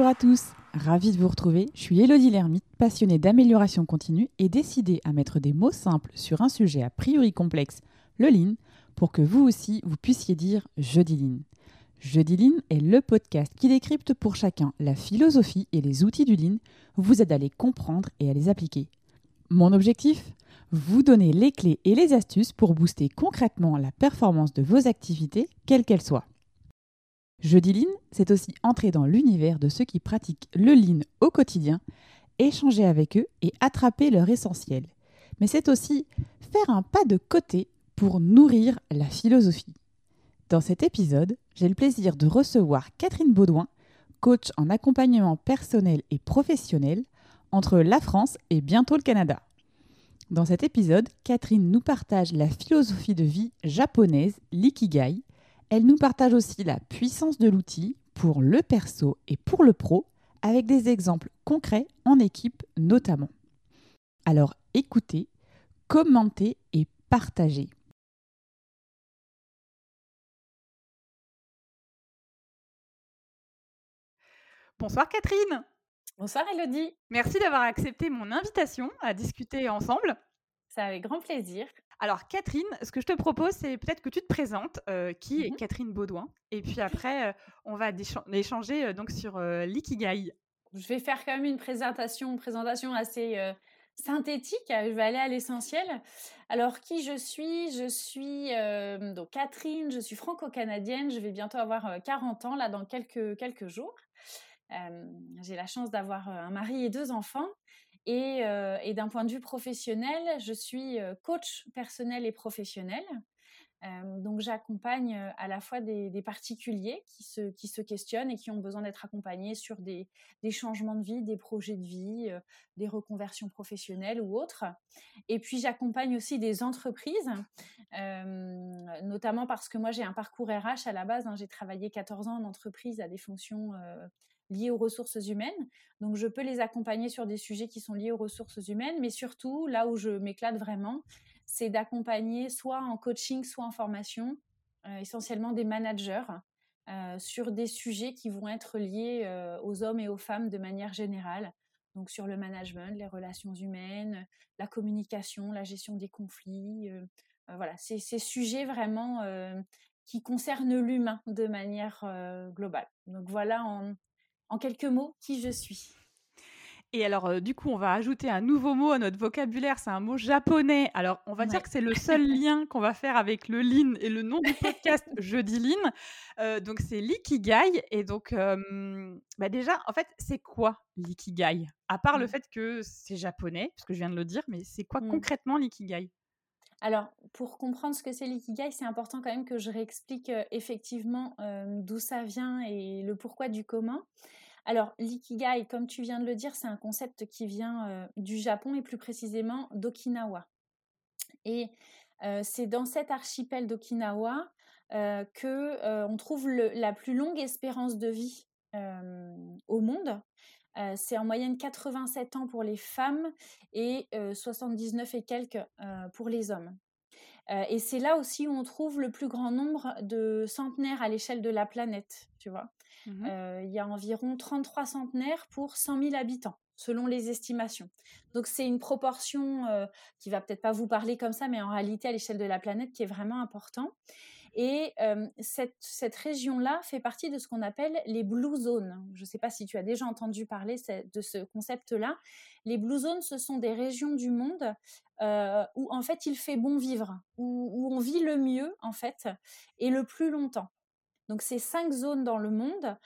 Bonjour à tous, ravie de vous retrouver. Je suis Elodie Lermite, passionnée d'amélioration continue et décidée à mettre des mots simples sur un sujet a priori complexe, le lean, pour que vous aussi vous puissiez dire je dis lean. Je dis lean est le podcast qui décrypte pour chacun la philosophie et les outils du lean, vous aide à les comprendre et à les appliquer. Mon objectif? Vous donner les clés et les astuces pour booster concrètement la performance de vos activités, quelles qu'elles soient. Jeudi Lean, c'est aussi entrer dans l'univers de ceux qui pratiquent le Lean au quotidien, échanger avec eux et attraper leur essentiel. Mais c'est aussi faire un pas de côté pour nourrir la philosophie. Dans cet épisode, j'ai le plaisir de recevoir Catherine Baudouin, coach en accompagnement personnel et professionnel entre la France et bientôt le Canada. Dans cet épisode, Catherine nous partage la philosophie de vie japonaise, l'ikigai, elle nous partage aussi la puissance de l'outil pour le perso et pour le pro, avec des exemples concrets en équipe notamment. Alors écoutez, commentez et partagez. Bonsoir Catherine. Bonsoir Elodie. Merci d'avoir accepté mon invitation à discuter ensemble. Ça avec grand plaisir. Alors, Catherine, ce que je te propose, c'est peut-être que tu te présentes. Euh, qui est mmh Catherine Baudouin Et puis après, euh, on va échanger euh, donc sur l'ikigai. Je vais faire quand même une présentation, présentation assez synthétique. Je vais aller à l'essentiel. Alors, qui je suis? Je suis donc Catherine, je suis franco-canadienne. Je vais bientôt avoir 40 ans, là, dans quelques, quelques jours. J'ai la chance d'avoir un mari et deux enfants. Euh, et, d'un point de vue professionnel, je suis euh, coach personnel et professionnel. Euh, donc j'accompagne à la fois des, particuliers qui se, qui se questionnent et qui ont besoin d'être accompagnés sur des, changements de vie, des projets de vie, des reconversions professionnelles ou autres. Et puis j'accompagne aussi des entreprises, notamment parce que moi j'ai un parcours RH à la base. Hein. j'ai travaillé 14 ans en entreprise à des fonctions liées aux ressources humaines. Donc, je peux les accompagner sur des sujets qui sont liés aux ressources humaines, mais surtout, là où je m'éclate vraiment, c'est d'accompagner soit en coaching, soit en formation, euh, essentiellement des managers euh, sur des sujets qui vont être liés euh, aux hommes et aux femmes de manière générale. Donc, sur le management, les relations humaines, la communication, la gestion des conflits. voilà, c'est ces sujets vraiment qui concernent l'humain de manière globale. Donc, voilà en, en quelques mots qui je suis. Et alors, euh, du coup, on va ajouter un nouveau mot à notre vocabulaire. C'est un mot japonais. Alors, on va dire que c'est le seul lien qu'on va faire avec le lean et le nom du podcast Jeudi Lean. Euh, donc, c'est l'ikigai. Et donc, bah déjà, en fait, c'est quoi l'ikigai? À part le fait que c'est japonais, parce que je viens de le dire, mais c'est quoi mmh. concrètement l'ikigai? Alors, pour comprendre ce que c'est l'ikigai, c'est important quand même que je réexplique euh, effectivement d'où ça vient et le pourquoi du comment. Alors, l'ikigai, comme tu viens de le dire, c'est un concept qui vient euh, du Japon et plus précisément d'Okinawa. Et euh, c'est dans cet archipel d'Okinawa euh, que on trouve la plus longue espérance de vie au monde. C'est en moyenne 87 ans pour les femmes et 79 et quelques pour les hommes. et c'est là aussi où on trouve le plus grand nombre de centenaires à l'échelle de la planète, tu vois. Mmh il y a environ 33 centenaires pour 100 000 habitants selon les estimations. Donc c'est une proportion qui va peut-être pas vous parler comme ça, mais en réalité à l'échelle de la planète qui est vraiment important. Et cette, cette région-là fait partie de ce qu'on appelle les blue zones. Je ne sais pas si tu as déjà entendu parler de ce concept-là. Les blue zones, ce sont des régions du monde où en fait il fait bon vivre, où, où on vit le mieux en fait et le plus longtemps. Donc, c'est cinq zones dans le monde.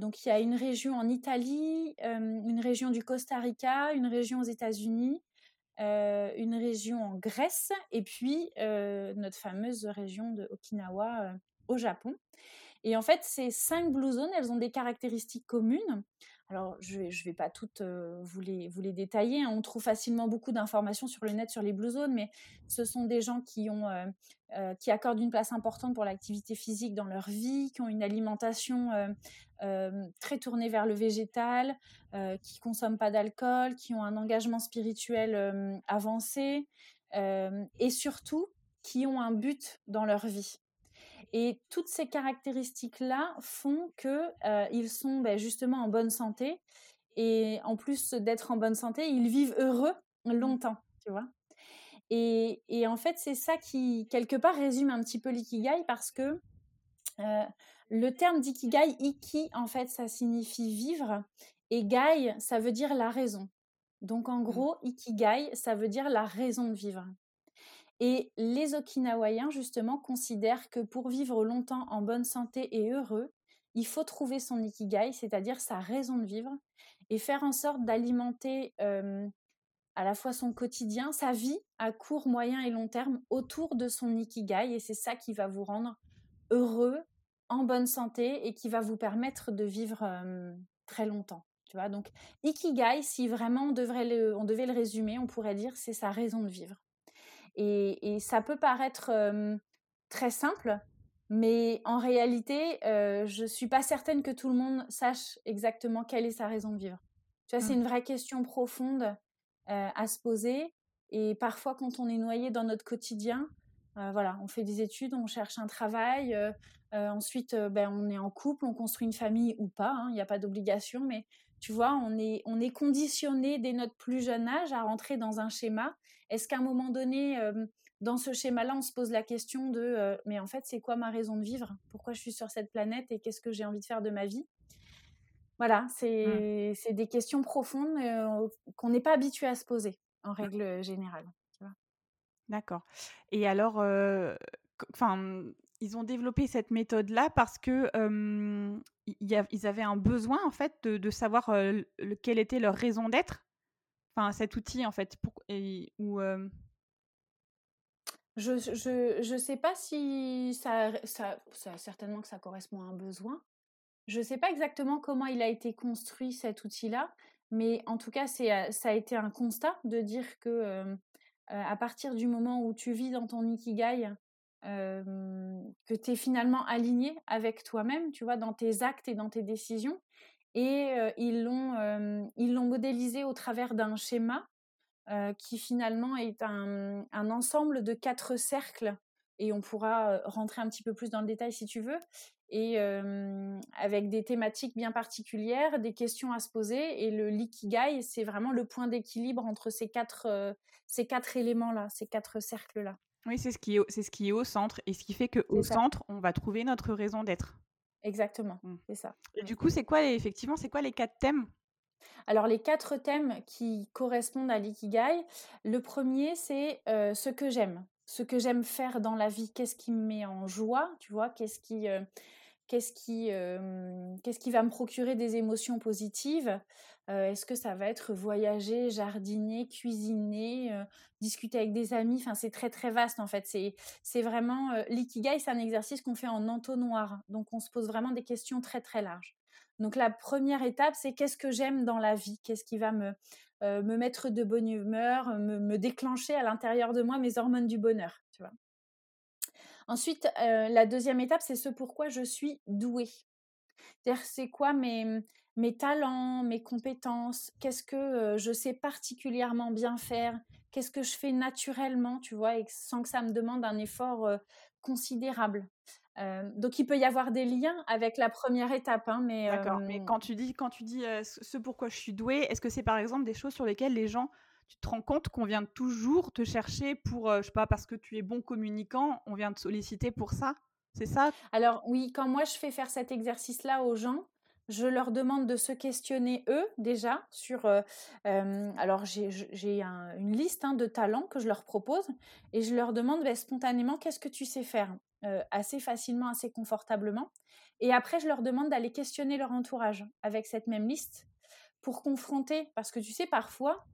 Donc, il y a une région en Italie, une région du Costa Rica, une région aux États-Unis, euh, une région en Grèce et puis notre fameuse région de Okinawa au Japon. Et en fait, ces cinq blue zones, elles ont des caractéristiques communes. Alors, je ne vais, pas toutes vous, les, vous les détailler. Hein. On trouve facilement beaucoup d'informations sur le net sur les blue zones, mais ce sont des gens qui, ont, qui accordent une place importante pour l'activité physique dans leur vie, qui ont une alimentation très tournée vers le végétal, qui ne consomment pas d'alcool, qui ont un engagement spirituel avancé et surtout qui ont un but dans leur vie. Et toutes ces caractéristiques-là font qu'ils sont ben, justement en bonne santé. Et en plus d'être en bonne santé, ils vivent heureux mmh. longtemps, tu vois? Et, en fait, c'est ça qui, quelque part, résume un petit peu l'ikigai parce que le terme d'ikigai, iki, en fait, ça signifie vivre. Et gai, ça veut dire la raison. Donc, en mmh. gros, ikigai, ça veut dire la raison de vivre. Et les Okinawaïens, justement, considèrent que pour vivre longtemps en bonne santé et heureux, il faut trouver son ikigai, c'est-à-dire sa raison de vivre, et faire en sorte d'alimenter à la fois son quotidien, sa vie à court, moyen et long terme autour de son ikigai. Et c'est ça qui va vous rendre heureux, en bonne santé et qui va vous permettre de vivre très longtemps. Tu vois Donc, ikigai, si vraiment on, devrait on devait le résumer, on pourrait dire c'est sa raison de vivre. Et, ça peut paraître très simple, mais en réalité, je ne suis pas certaine que tout le monde sache exactement quelle est sa raison de vivre. Tu vois, c'est mmh. une vraie question profonde à se poser. Et parfois, quand on est noyé dans notre quotidien, voilà, on fait des études, on cherche un travail, ensuite, ben, on est en couple, on construit une famille ou pas, hein, il n'y a pas d'obligation, mais tu vois, on est, on est conditionné dès notre plus jeune âge à rentrer dans un schéma. Est-ce qu'à un moment donné, dans ce schéma-là, on se pose la question de mais en fait, c'est quoi ma raison de vivre? Pourquoi je suis sur cette planète et qu'est-ce que j'ai envie de faire de ma vie? Voilà, mmh. c'est des questions profondes qu'on n'est pas habitué à se poser en règle générale. D'accord. Et alors, enfin, ils ont développé cette méthode-là parce que ils avaient un besoin en fait de, savoir quelle était leur raison d'être. Enfin, cet outil en fait, pour, ou je, je, je sais pas si ça, ça, certainement que ça correspond à un besoin. Je sais pas exactement comment il a été construit cet outil-là, mais en tout cas, c'est, ça a été un constat de dire que à partir du moment où tu vis dans ton ikigai, que tu es finalement aligné avec toi-même, tu vois, dans tes actes et dans tes décisions. Et ils l'ont ils l'ont modélisé au travers d'un schéma qui finalement est un, un, ensemble de quatre cercles. Et on pourra rentrer un petit peu plus dans le détail si tu veux. Et avec des thématiques bien particulières, des questions à se poser. Et le l'ikigai, c'est vraiment le point d'équilibre entre ces quatre, ces quatre éléments-là, ces quatre cercles-là. Oui, c'est ce, qui est, c'est ce qui est au centre et ce qui fait qu'au centre, on va trouver notre raison d'être. Exactement, mmh. c'est ça. Et du coup, c'est quoi, effectivement, c'est quoi les quatre thèmes? Alors les quatre thèmes qui correspondent à l'ikigai, le premier c'est ce que j'aime, ce que j'aime faire dans la vie, qu'est-ce qui me met en joie, tu vois, qu'est-ce qui, qu'est-ce qui, qu'est-ce qui va me procurer des émotions positives, est-ce que ça va être voyager, jardiner, cuisiner, discuter avec des amis? Enfin, c'est très très vaste en fait. C'est vraiment l'ikigai, c'est un exercice qu'on fait en entonnoir. Donc, on se pose vraiment des questions très très larges. Donc, la première étape, c'est qu'est-ce que j'aime dans la vie? Qu'est-ce qui va me me mettre de bonne humeur, me, me déclencher à l'intérieur de moi mes hormones du bonheur, tu vois? Ensuite, la deuxième étape, c'est ce pourquoi je suis douée. C'est-à-dire, c'est quoi mes, mes talents, mes compétences, qu'est-ce que je sais particulièrement bien faire, qu'est-ce que je fais naturellement, tu vois, et sans que ça me demande un effort considérable. donc il peut y avoir des liens avec la première étape, hein, mais d'accord. Mais quand tu dis quand tu dis ce pourquoi je suis douée, est-ce que c'est par exemple des choses sur lesquelles les gens tu te rends compte qu'on vient toujours te chercher pour, je sais pas, parce que tu es bon communicant, on vient te solliciter pour ça? C'est ça? Alors oui, quand moi je fais faire cet exercice-là aux gens, je leur demande de se questionner eux déjà sur. alors j'ai une liste hein, de talents que je leur propose et je leur demande bah, spontanément qu'est-ce que tu sais faire assez facilement, assez confortablement. Et après je leur demande d'aller questionner leur entourage avec cette même liste pour confronter parce que tu sais parfois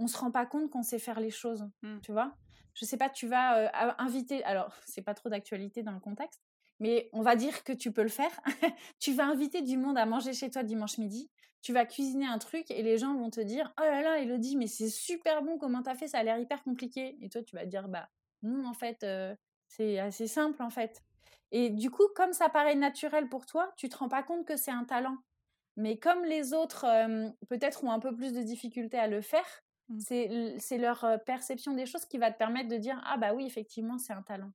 on se rend pas compte qu'on sait faire les choses, mmh. tu vois? Je sais pas, tu vas inviter. Alors c'est pas trop d'actualité dans le contexte mais on va dire que tu peux le faire. tu vas inviter du monde à manger chez toi dimanche midi. Tu vas cuisiner un truc et les gens vont te dire Oh là là, Elodie, mais c'est super bon, comment t'as fait? Ça a l'air hyper compliqué. Et toi, tu vas dire Bah, non, en fait, euh, c'est assez simple, en fait. Et du coup, comme ça paraît naturel pour toi, tu te rends pas compte que c'est un talent. Mais comme les autres, euh, peut-être, ont un peu plus de difficultés à le faire. C'est leur perception des choses qui va te permettre de dire ah bah oui effectivement c'est un talent.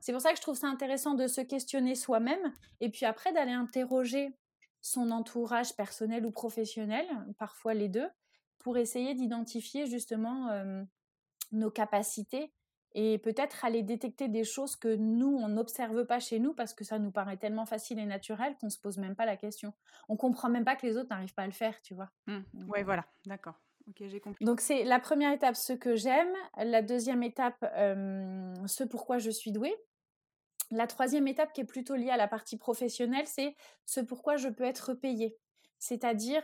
C'est pour ça que je trouve ça intéressant de se questionner soi-même et puis après d'aller interroger son entourage personnel ou professionnel, parfois les deux, pour essayer d'identifier justement nos capacités et peut-être aller détecter des choses que nous, on n'observe pas chez nous parce que ça nous paraît tellement facile et naturel qu'on ne se pose même pas la question. On comprend même pas que les autres n'arrivent pas à le faire, tu vois. Mmh. Oui, voilà, d'accord. Donc c'est la première étape, ce que j'aime. La deuxième étape, ce pourquoi je suis douée. La troisième étape qui est plutôt liée à la partie professionnelle, c'est ce pourquoi je peux être payée. C'est-à-dire,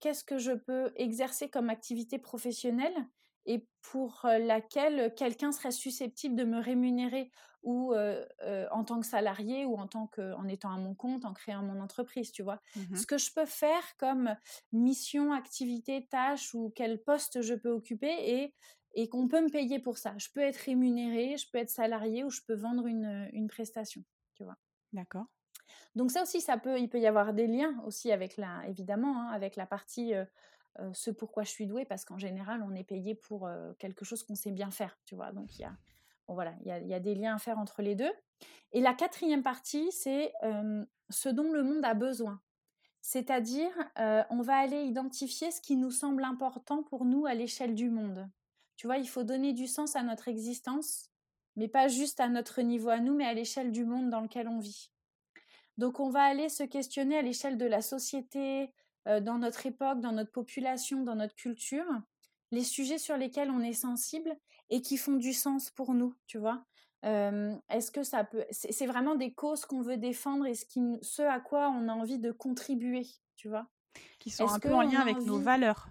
qu'est-ce que je peux exercer comme activité professionnelle et pour laquelle quelqu'un serait susceptible de me rémunérer ou en tant que salarié ou en tant que en étant à mon compte, en créant mon entreprise, tu vois? Mmh Ce que je peux faire comme mission, activité, tâche ou quel poste je peux occuper et et qu'on peut me payer pour ça. Je peux être rémunéré, je peux être salarié ou je peux vendre une, une prestation, tu vois? D'accord. Donc ça aussi, ça peut, il peut y avoir des liens aussi avec la, évidemment, hein, avec la partie ce pourquoi je suis douée, parce qu'en général, on est payé pour quelque chose qu'on sait bien faire, tu vois. Donc il y a, voilà, il y y a, des liens à faire entre les deux. Et la quatrième partie, c'est ce dont le monde a besoin. C'est-à-dire, on va aller identifier ce qui nous semble important pour nous à l'échelle du monde. Tu vois, il faut donner du sens à notre existence, mais pas juste à notre niveau à nous, mais à l'échelle du monde dans lequel on vit. Donc on va aller se questionner à l'échelle de la société, euh, dans notre époque, dans notre population, dans notre culture, les sujets sur lesquels on est sensible et qui font du sens pour nous, tu vois. Euh, est-ce que ça peut... C'est vraiment des causes qu'on veut défendre et ce, qui, ce à quoi on a envie de contribuer, tu vois? Qui sont un peu en lien avec nos valeurs?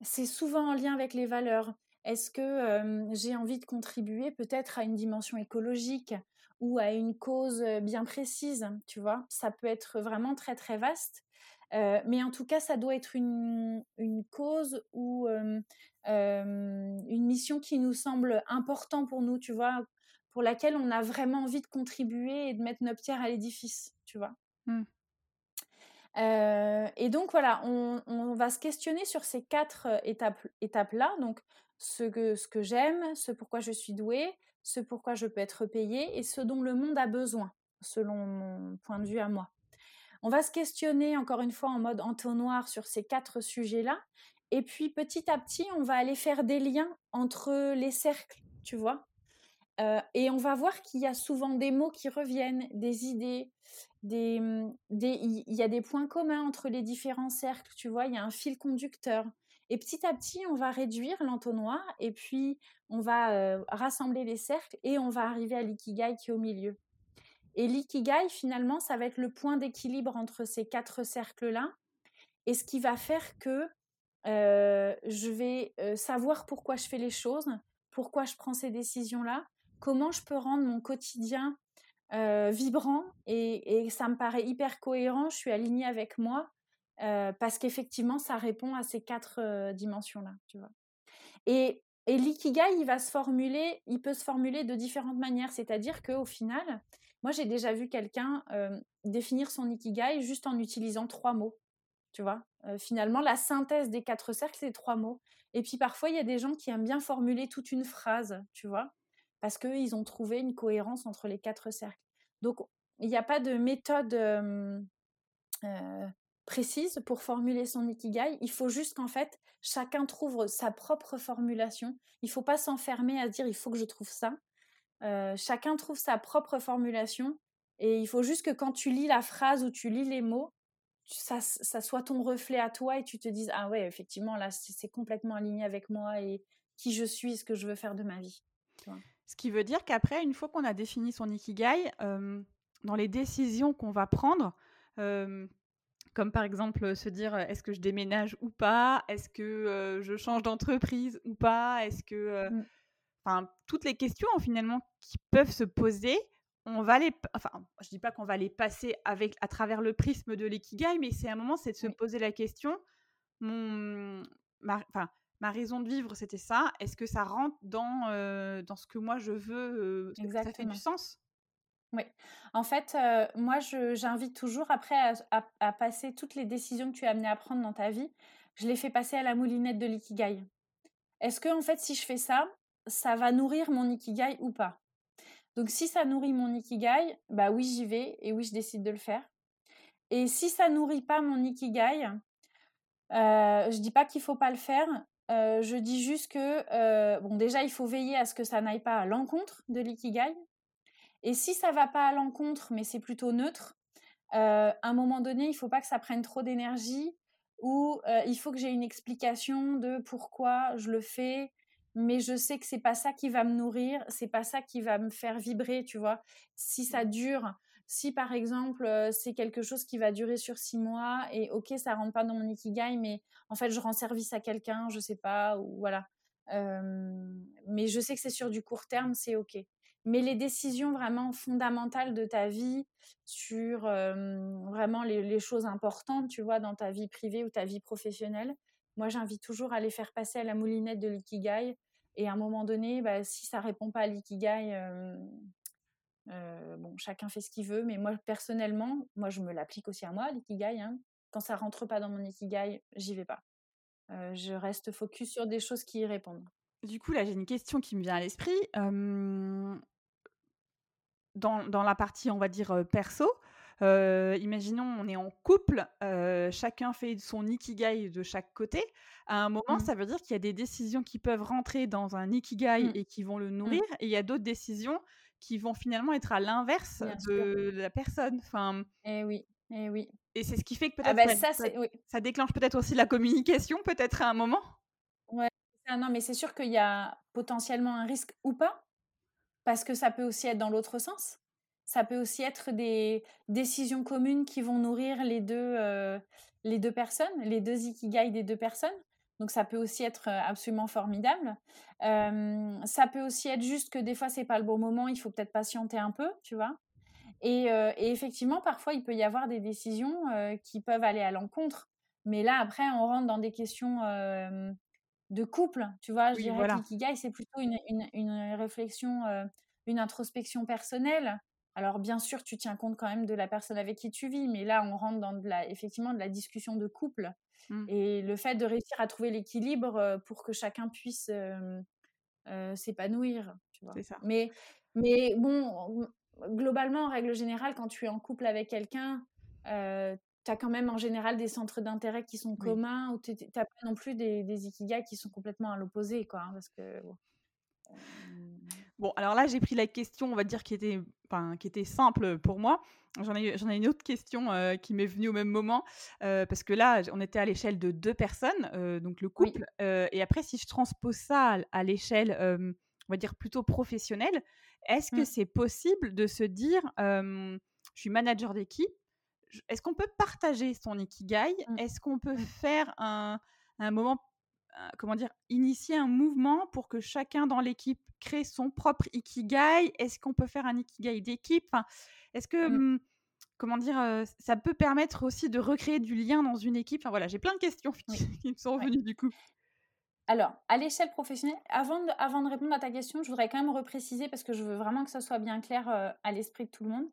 C'est souvent en lien avec les valeurs. Est-ce que euh, j'ai envie de contribuer peut-être à une dimension écologique ou à une cause bien précise, tu vois? Ça peut être vraiment très très vaste. Euh, mais en tout cas, ça doit être une, une cause ou euh, une mission qui nous semble importante pour nous, tu vois, pour laquelle on a vraiment envie de contribuer et de mettre notre pierre à l'édifice, tu vois. Mmh. Euh, et donc voilà, on, on, va se questionner sur ces quatre étapes, étapes-là. Donc ce que, ce que j'aime, ce pourquoi je suis douée, ce pourquoi je peux être payée et ce dont le monde a besoin, selon mon point de vue à moi. On va se questionner encore une fois en mode entonnoir sur ces quatre sujets-là. Et puis petit à petit, on va aller faire des liens entre les cercles, tu vois. Euh, et on va voir qu'il y a souvent des mots qui reviennent, des idées, des, mmh, il y a des points communs entre les différents cercles, tu vois, il y a un fil conducteur. Et petit à petit, on va réduire l'entonnoir et puis on va euh, rassembler les cercles et on va arriver à l'ikigai qui est au milieu. Et l'ikigai, finalement, ça va être le point d'équilibre entre ces quatre cercles-là. Et ce qui va faire que euh, je vais euh, savoir pourquoi je fais les choses, pourquoi je prends ces décisions-là, comment je peux rendre mon quotidien euh, vibrant. Et, ça me paraît hyper cohérent, je suis alignée avec moi, parce qu'effectivement, ça répond à ces quatre dimensions-là, et l'ikigai, il va se formuler, il peut se formuler de différentes manières. C'est-à-dire qu'au final, moi, j'ai déjà vu quelqu'un définir son ikigai juste en utilisant trois mots. Tu vois, finalement, la synthèse des quatre cercles, c'est trois mots. Et puis parfois, il y a des gens qui aiment bien formuler toute une phrase, tu vois, parce qu'ils ont trouvé une cohérence entre les quatre cercles. Donc, il n'y a pas de méthode précise pour formuler son ikigai. Il faut juste qu'en fait, chacun trouve sa propre formulation. Il ne faut pas s'enfermer à dire il faut que je trouve ça. Euh, chacun trouve sa propre formulation et il faut juste que quand tu lis la phrase ou tu lis les mots, ça, ça soit ton reflet à toi et tu te dises ah ouais effectivement là c'est complètement aligné avec moi et qui je suis et ce que je veux faire de ma vie. Ce qui veut dire qu'après une fois qu'on a défini son ikigai, dans les décisions qu'on va prendre, comme par exemple se dire est-ce que je déménage ou pas, est-ce que je change d'entreprise ou pas, est-ce que mmh enfin, toutes les questions finalement qui peuvent se poser, on va les, enfin, je dis pas qu'on va les passer avec à travers le prisme de l'ikigai, mais c'est un moment, c'est de se poser la question, mon, ma, enfin, ma raison de vivre, c'était ça. Est-ce que ça rentre dans euh, dans ce que moi je veux euh, Ça fait du sens? Oui. En fait, euh, moi, j'invite toujours après à, à, passer toutes les décisions que tu as amenées à prendre dans ta vie. Je les fais passer à la moulinette de l'ikigai. est-ce que en fait, si je fais ça, ça va nourrir mon ikigai ou pas Donc, si ça nourrit mon ikigai, bah oui, j'y vais et oui, je décide de le faire. Et si ça nourrit pas mon ikigai, euh, je dis pas qu'il faut pas le faire. Euh, je dis juste que euh, bon, déjà, il faut veiller à ce que ça n'aille pas à l'encontre de l'ikigai. Et si ça va pas à l'encontre, mais c'est plutôt neutre, à un moment donné, il faut pas que ça prenne trop d'énergie ou il faut que j'ai une explication de pourquoi je le fais, mais je sais que c'est pas ça qui va me nourrir, c'est pas ça qui va me faire vibrer, tu vois. Si ça dure, si par exemple c'est quelque chose qui va durer sur six mois et ok ça rentre pas dans mon ikigai, mais en fait je rends service à quelqu'un, je sais pas ou voilà. mais je sais que c'est sur du court terme, c'est ok. Mais les décisions vraiment fondamentales de ta vie, sur vraiment les, choses importantes, tu vois, dans ta vie privée ou ta vie professionnelle, moi j'invite toujours à les faire passer à la moulinette de l'ikigai. Et à un moment donné, bah, si ça répond pas à l'ikigai, bon, chacun fait ce qu'il veut, mais moi personnellement, moi je me l'applique aussi à moi, l'ikigai. Hein. Quand ça rentre pas dans mon ikigai, j'y vais pas. je reste focus sur des choses qui y répondent. Du coup, là, j'ai une question qui me vient à l'esprit dans, la partie, on va dire, perso, imaginons, on est en couple, chacun fait son ikigai de chaque côté. À un moment, mmh. ça veut dire qu'il y a des décisions qui peuvent rentrer dans un ikigai mmh. et qui vont le mmh. nourrir, et il y a d'autres décisions qui vont finalement être à l'inverse de, la personne. Enfin, et eh oui, eh oui. Et c'est ce qui fait que ah peut-être bah, ça, ça, déclenche peut-être aussi la communication, peut-être à un moment. Ouais. non, mais c'est sûr qu'il y a potentiellement un risque ou pas parce que ça peut aussi être dans l'autre sens. Ça peut aussi être des décisions communes qui vont nourrir les deux, euh, les deux personnes, les deux ikigai des deux personnes. Donc ça peut aussi être euh, absolument formidable. ça peut aussi être juste que des fois c'est pas le bon moment, il faut peut-être patienter un peu, tu vois? Et, euh, et, effectivement, parfois il peut y avoir des décisions qui peuvent aller à l'encontre. Mais là après, on rentre dans des questions de couple, tu vois? Je dirais que l'ikigai, c'est plutôt une, une, réflexion, une introspection personnelle. Alors, bien sûr, tu tiens compte quand même de la personne avec qui tu vis, mais là, on rentre dans de la, effectivement de la discussion de couple. Mmh. Et le fait de réussir à trouver l'équilibre euh, pour que chacun puisse euh, s'épanouir, vois. Ça. Mais, mais bon, globalement, en règle générale, quand tu es en couple avec quelqu'un, tu as quand même en général des centres d'intérêt qui sont communs ou tu n'as pas non plus des, des, ikigai qui sont complètement à l'opposé. Quoi, hein, parce que, bon. alors là, j'ai pris la question, on va dire, qui était, qui était simple pour moi. J'en ai, j'en ai une autre question euh, qui m'est venue au même moment, euh, parce que là, on était à l'échelle de deux personnes, euh, donc le couple. et après, si je transpose ça à, l'échelle, on va dire, plutôt professionnelle, est-ce que mmh. c'est possible de se dire, je suis manager d'équipe, est-ce qu'on peut partager son ikigai? Mmh. Est-ce qu'on peut mmh. faire un, moment, comment dire, initier un mouvement pour que chacun dans l'équipe crée son propre ikigai? Est-ce qu'on peut faire un ikigai d'équipe? Enfin, Est-ce que, mmh. comment dire, ça peut permettre aussi de recréer du lien dans une équipe? Enfin voilà, j'ai plein de questions qui, me sont venues du coup. Alors, à l'échelle professionnelle, avant de, avant de répondre à ta question, je voudrais quand même repréciser parce que je veux vraiment que ça soit bien clair à l'esprit de tout le monde.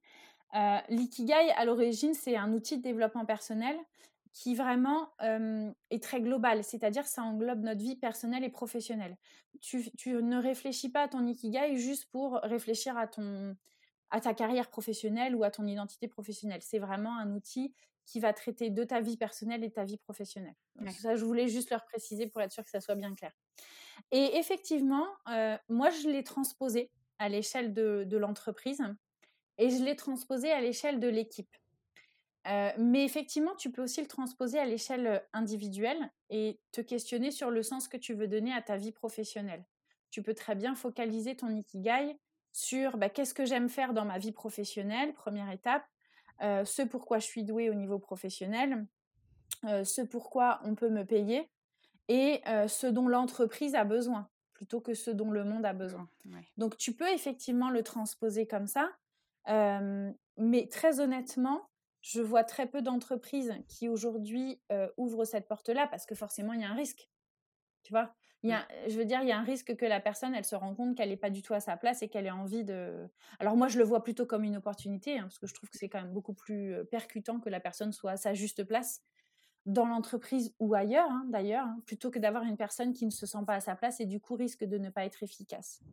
Euh, l'ikigai, à l'origine, c'est un outil de développement personnel qui vraiment euh, est très global, c'est-à-dire ça englobe notre vie personnelle et professionnelle. Tu, ne réfléchis pas à ton ikigai juste pour réfléchir à, ton, à ta carrière professionnelle ou à ton identité professionnelle. C'est vraiment un outil qui va traiter de ta vie personnelle et de ta vie professionnelle. ça, je voulais juste leur préciser pour être sûr que ça soit bien clair. Et effectivement, euh, moi, je l'ai transposé à l'échelle de, de l'entreprise et je l'ai transposé à l'échelle de l'équipe. Euh, mais effectivement, tu peux aussi le transposer à l'échelle individuelle et te questionner sur le sens que tu veux donner à ta vie professionnelle. Tu peux très bien focaliser ton ikigai sur bah, qu'est-ce que j'aime faire dans ma vie professionnelle, première étape, euh, ce pourquoi je suis douée au niveau professionnel, ce pourquoi on peut me payer et ce dont l'entreprise a besoin plutôt que ce dont le monde a besoin. Donc tu peux effectivement le transposer comme ça mais très honnêtement, je vois très peu d'entreprises qui aujourd'hui ouvrent cette porte-là parce que forcément, il y a un risque. Tu vois? Il y a, je veux dire, il y a un risque que la personne, elle se rend compte qu'elle n'est pas du tout à sa place et qu'elle ait envie de. Alors moi, je le vois plutôt comme une opportunité, hein, parce que je trouve que c'est quand même beaucoup plus percutant que la personne soit à sa juste place. dans l'entreprise ou ailleurs, hein, d'ailleurs, hein, plutôt que d'avoir une personne qui ne se sent pas à sa place et du coup risque de ne pas être efficace.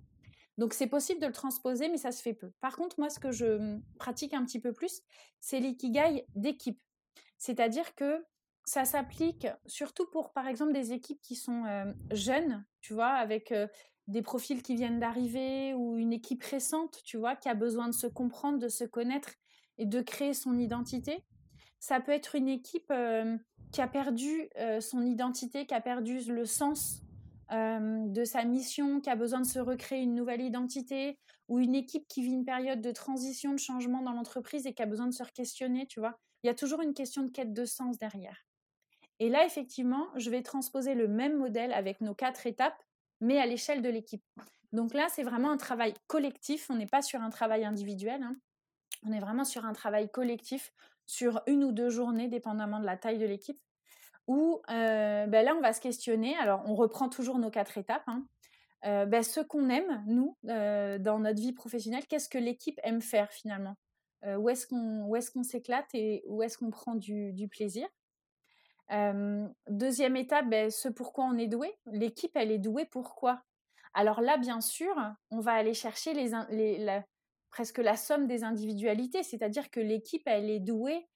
Donc c'est possible de le transposer, mais ça se fait peu. Par contre, moi, ce que je pratique un petit peu plus, c'est l'ikigai d'équipe. C'est-à-dire que ça s'applique surtout pour, par exemple, des équipes qui sont jeunes, tu vois, avec des profils qui viennent d'arriver ou une équipe récente, tu vois, qui a besoin de se comprendre, de se connaître et de créer son identité. Ça peut être une équipe qui a perdu son identité, qui a perdu le sens de sa mission, qui a besoin de se recréer une nouvelle identité, ou une équipe qui vit une période de transition, de changement dans l'entreprise et qui a besoin de se questionner, tu vois. Il y a toujours une question de quête de sens derrière. Et là, effectivement, je vais transposer le même modèle avec nos quatre étapes, mais à l'échelle de l'équipe. Donc là, c'est vraiment un travail collectif. On n'est pas sur un travail individuel. Hein. On est vraiment sur un travail collectif sur une ou deux journées, dépendamment de la taille de l'équipe, où euh, ben là, on va se questionner. Alors, on reprend toujours nos quatre étapes. Hein. Euh, ben, ce qu'on aime, nous, euh, dans notre vie professionnelle, qu'est-ce que l'équipe aime faire finalement? Où est-ce qu'on s'éclate et où est-ce qu'on prend du, plaisir? Deuxième étape, ben, ce pourquoi on est doué. L'équipe, elle est douée pourquoi Alors là, bien sûr, on va aller chercher presque la somme des individualités, c'est-à-dire que l'équipe, elle est douée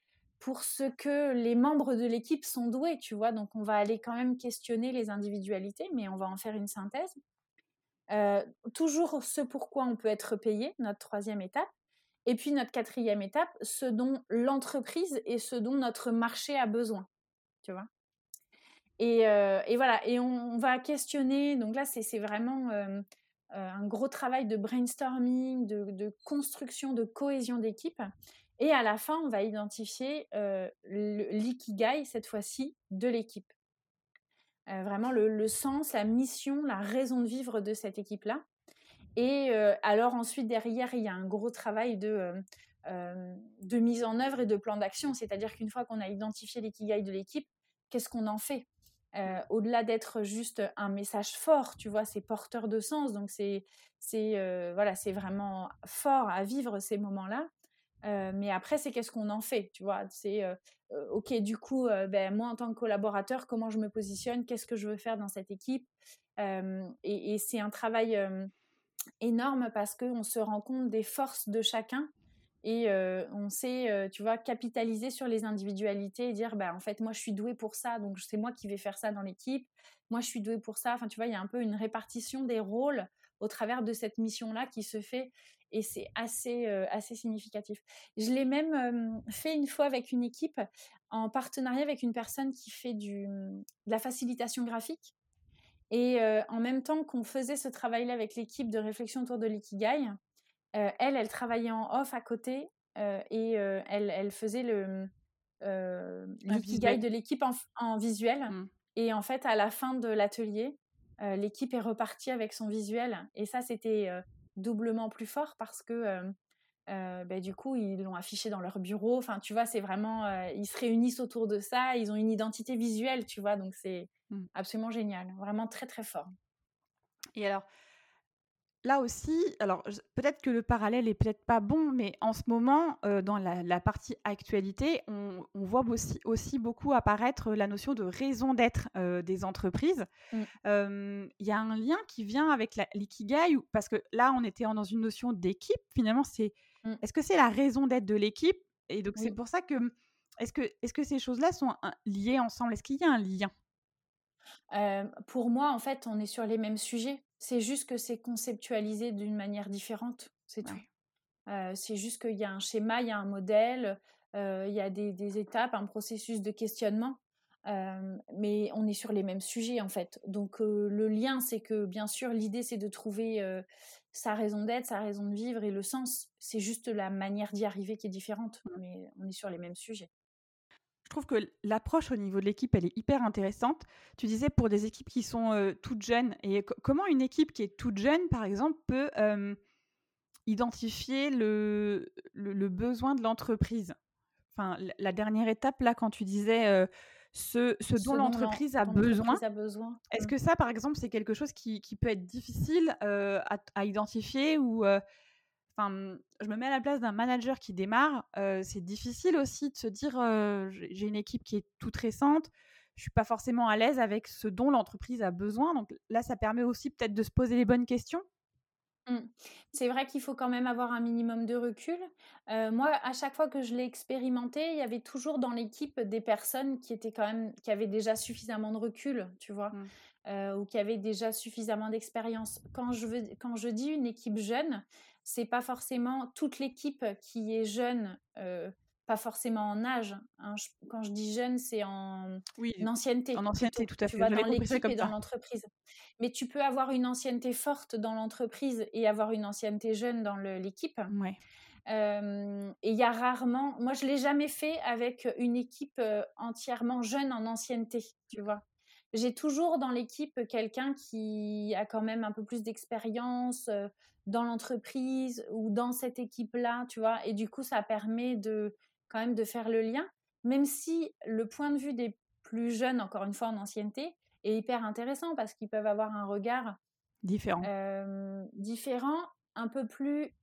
pour ce que les membres de l'équipe sont doués, tu vois. Donc, on va aller quand même questionner les individualités, mais on va en faire une synthèse. toujours ce pourquoi on peut être payé, notre troisième étape. Et puis notre quatrième étape, ce dont l'entreprise et ce dont notre marché a besoin tu vois. Et, euh, voilà, et on, va questionner, donc là c'est vraiment euh, euh, un gros travail de brainstorming, de, construction, de cohésion d'équipe. Et à la fin, on va identifier l'ikigai, cette fois-ci, de l'équipe. vraiment le, sens, la mission, la raison de vivre de cette équipe-là. Et alors ensuite, derrière, il y a un gros travail de de mise en œuvre et de plan d'action. C'est-à-dire qu'une fois qu'on a identifié l'ikigai de l'équipe, qu'est-ce qu'on en fait? Au-delà d'être juste un message fort, tu vois, c'est porteur de sens. Donc c'est voilà, c'est vraiment fort à vivre ces moments-là. Mais après, c'est qu'est-ce qu'on en fait, tu vois? C'est ok, du coup, ben, moi en tant que collaborateur, comment je me positionne? Qu'est-ce que je veux faire dans cette équipe? Et, et c'est un travail énorme parce qu'on se rend compte des forces de chacun et on sait, tu vois, capitaliser sur les individualités et dire, bah, en fait, moi, je suis douée pour ça, donc c'est moi qui vais faire ça dans l'équipe. Moi, je suis douée pour ça. Enfin, tu vois, il y a un peu une répartition des rôles au travers de cette mission-là qui se fait et c'est assez, assez significatif. Je l'ai même fait une fois avec une équipe en partenariat avec une personne qui fait du, de la facilitation graphique. Et en même temps qu'on faisait ce travail-là avec l'équipe de réflexion autour de l'ikigai, euh, elle, elle travaillait en off à côté euh, et euh, elle, elle, faisait le l'ikigai de l'équipe en, visuel. Mmh. Et en fait, à la fin de l'atelier, l'équipe est repartie avec son visuel. Et ça, c'était doublement plus fort parce que bah, du coup, ils l'ont affiché dans leur bureau. Enfin, tu vois, c'est vraiment, ils se réunissent autour de ça. Ils ont une identité visuelle, tu vois. Donc, c'est mmh. absolument génial. Vraiment très, très fort. Et alors, là aussi, alors peut-être que le parallèle est peut-être pas bon, mais en ce moment, euh, dans la, partie actualité, on, voit aussi, aussi, beaucoup apparaître la notion de raison d'être euh, des entreprises. Il y a un lien qui vient avec l'ikigai, parce que là, on était dans une notion d'équipe. Finalement, c'est mmh. est-ce que c'est la raison d'être de l'équipe? Et donc, c'est pour ça que est-ce que, est -ce que ces choses-là sont liées ensemble? Est-ce qu'il y a un lien? Pour moi, en fait, on est sur les mêmes sujets. C'est juste que c'est conceptualisé d'une manière différente, c'est tout. c'est juste qu'il y a un schéma, il y a un modèle, il y a des, étapes, un processus de questionnement, mais on est sur les mêmes sujets en fait. Donc le lien, c'est que bien sûr, l'idée, c'est de trouver sa raison d'être, sa raison de vivre et le sens. C'est juste la manière d'y arriver qui est différente, mmh. mais on est sur les mêmes sujets je trouve que l'approche au niveau de l'équipe, elle est hyper intéressante. Tu disais pour des équipes qui sont euh, toutes jeunes, et comment une équipe qui est toute jeune, par exemple, peut identifier le, le, besoin de l'entreprise? Enfin, la dernière étape, là, quand tu disais euh, ce, ce, dont l'entreprise a, besoin, est-ce mmh. que ça, par exemple, c'est quelque chose qui, qui, peut être difficile euh, à, à, identifier ou enfin, je me mets à la place d'un manager qui démarre. c'est difficile aussi de se dire j'ai une équipe qui est toute récente. Je suis pas forcément à l'aise avec ce dont l'entreprise a besoin. Donc là, ça permet aussi peut-être de se poser les bonnes questions. Mmh. C'est vrai qu'il faut quand même avoir un minimum de recul. moi, à chaque fois que je l'ai expérimenté, il y avait toujours dans l'équipe des personnes qui étaient quand même qui avaient déjà suffisamment de recul, tu vois, mmh. ou qui avaient déjà suffisamment d'expérience. Quand je veux, quand je dis une équipe jeune, c'est pas forcément toute l'équipe qui est jeune pas forcément en âge. Hein. quand je dis jeune, c'est en, ancienneté. En ancienneté, tout à fait. Tu vois, dans l'équipe et dans l'entreprise. Mais tu peux avoir une ancienneté forte dans l'entreprise et avoir une ancienneté jeune dans l'équipe. Ouais. et il y a rarement, moi je l'ai jamais fait avec une équipe entièrement jeune en ancienneté, tu vois. J'ai toujours dans l'équipe quelqu'un qui a quand même un peu plus d'expérience dans l'entreprise ou dans cette équipe-là, tu vois. Et du coup, ça permet de quand même de faire le lien, même si le point de vue des plus jeunes, encore une fois en ancienneté, est hyper intéressant parce qu'ils peuvent avoir un regard différent. différent, un peu plus,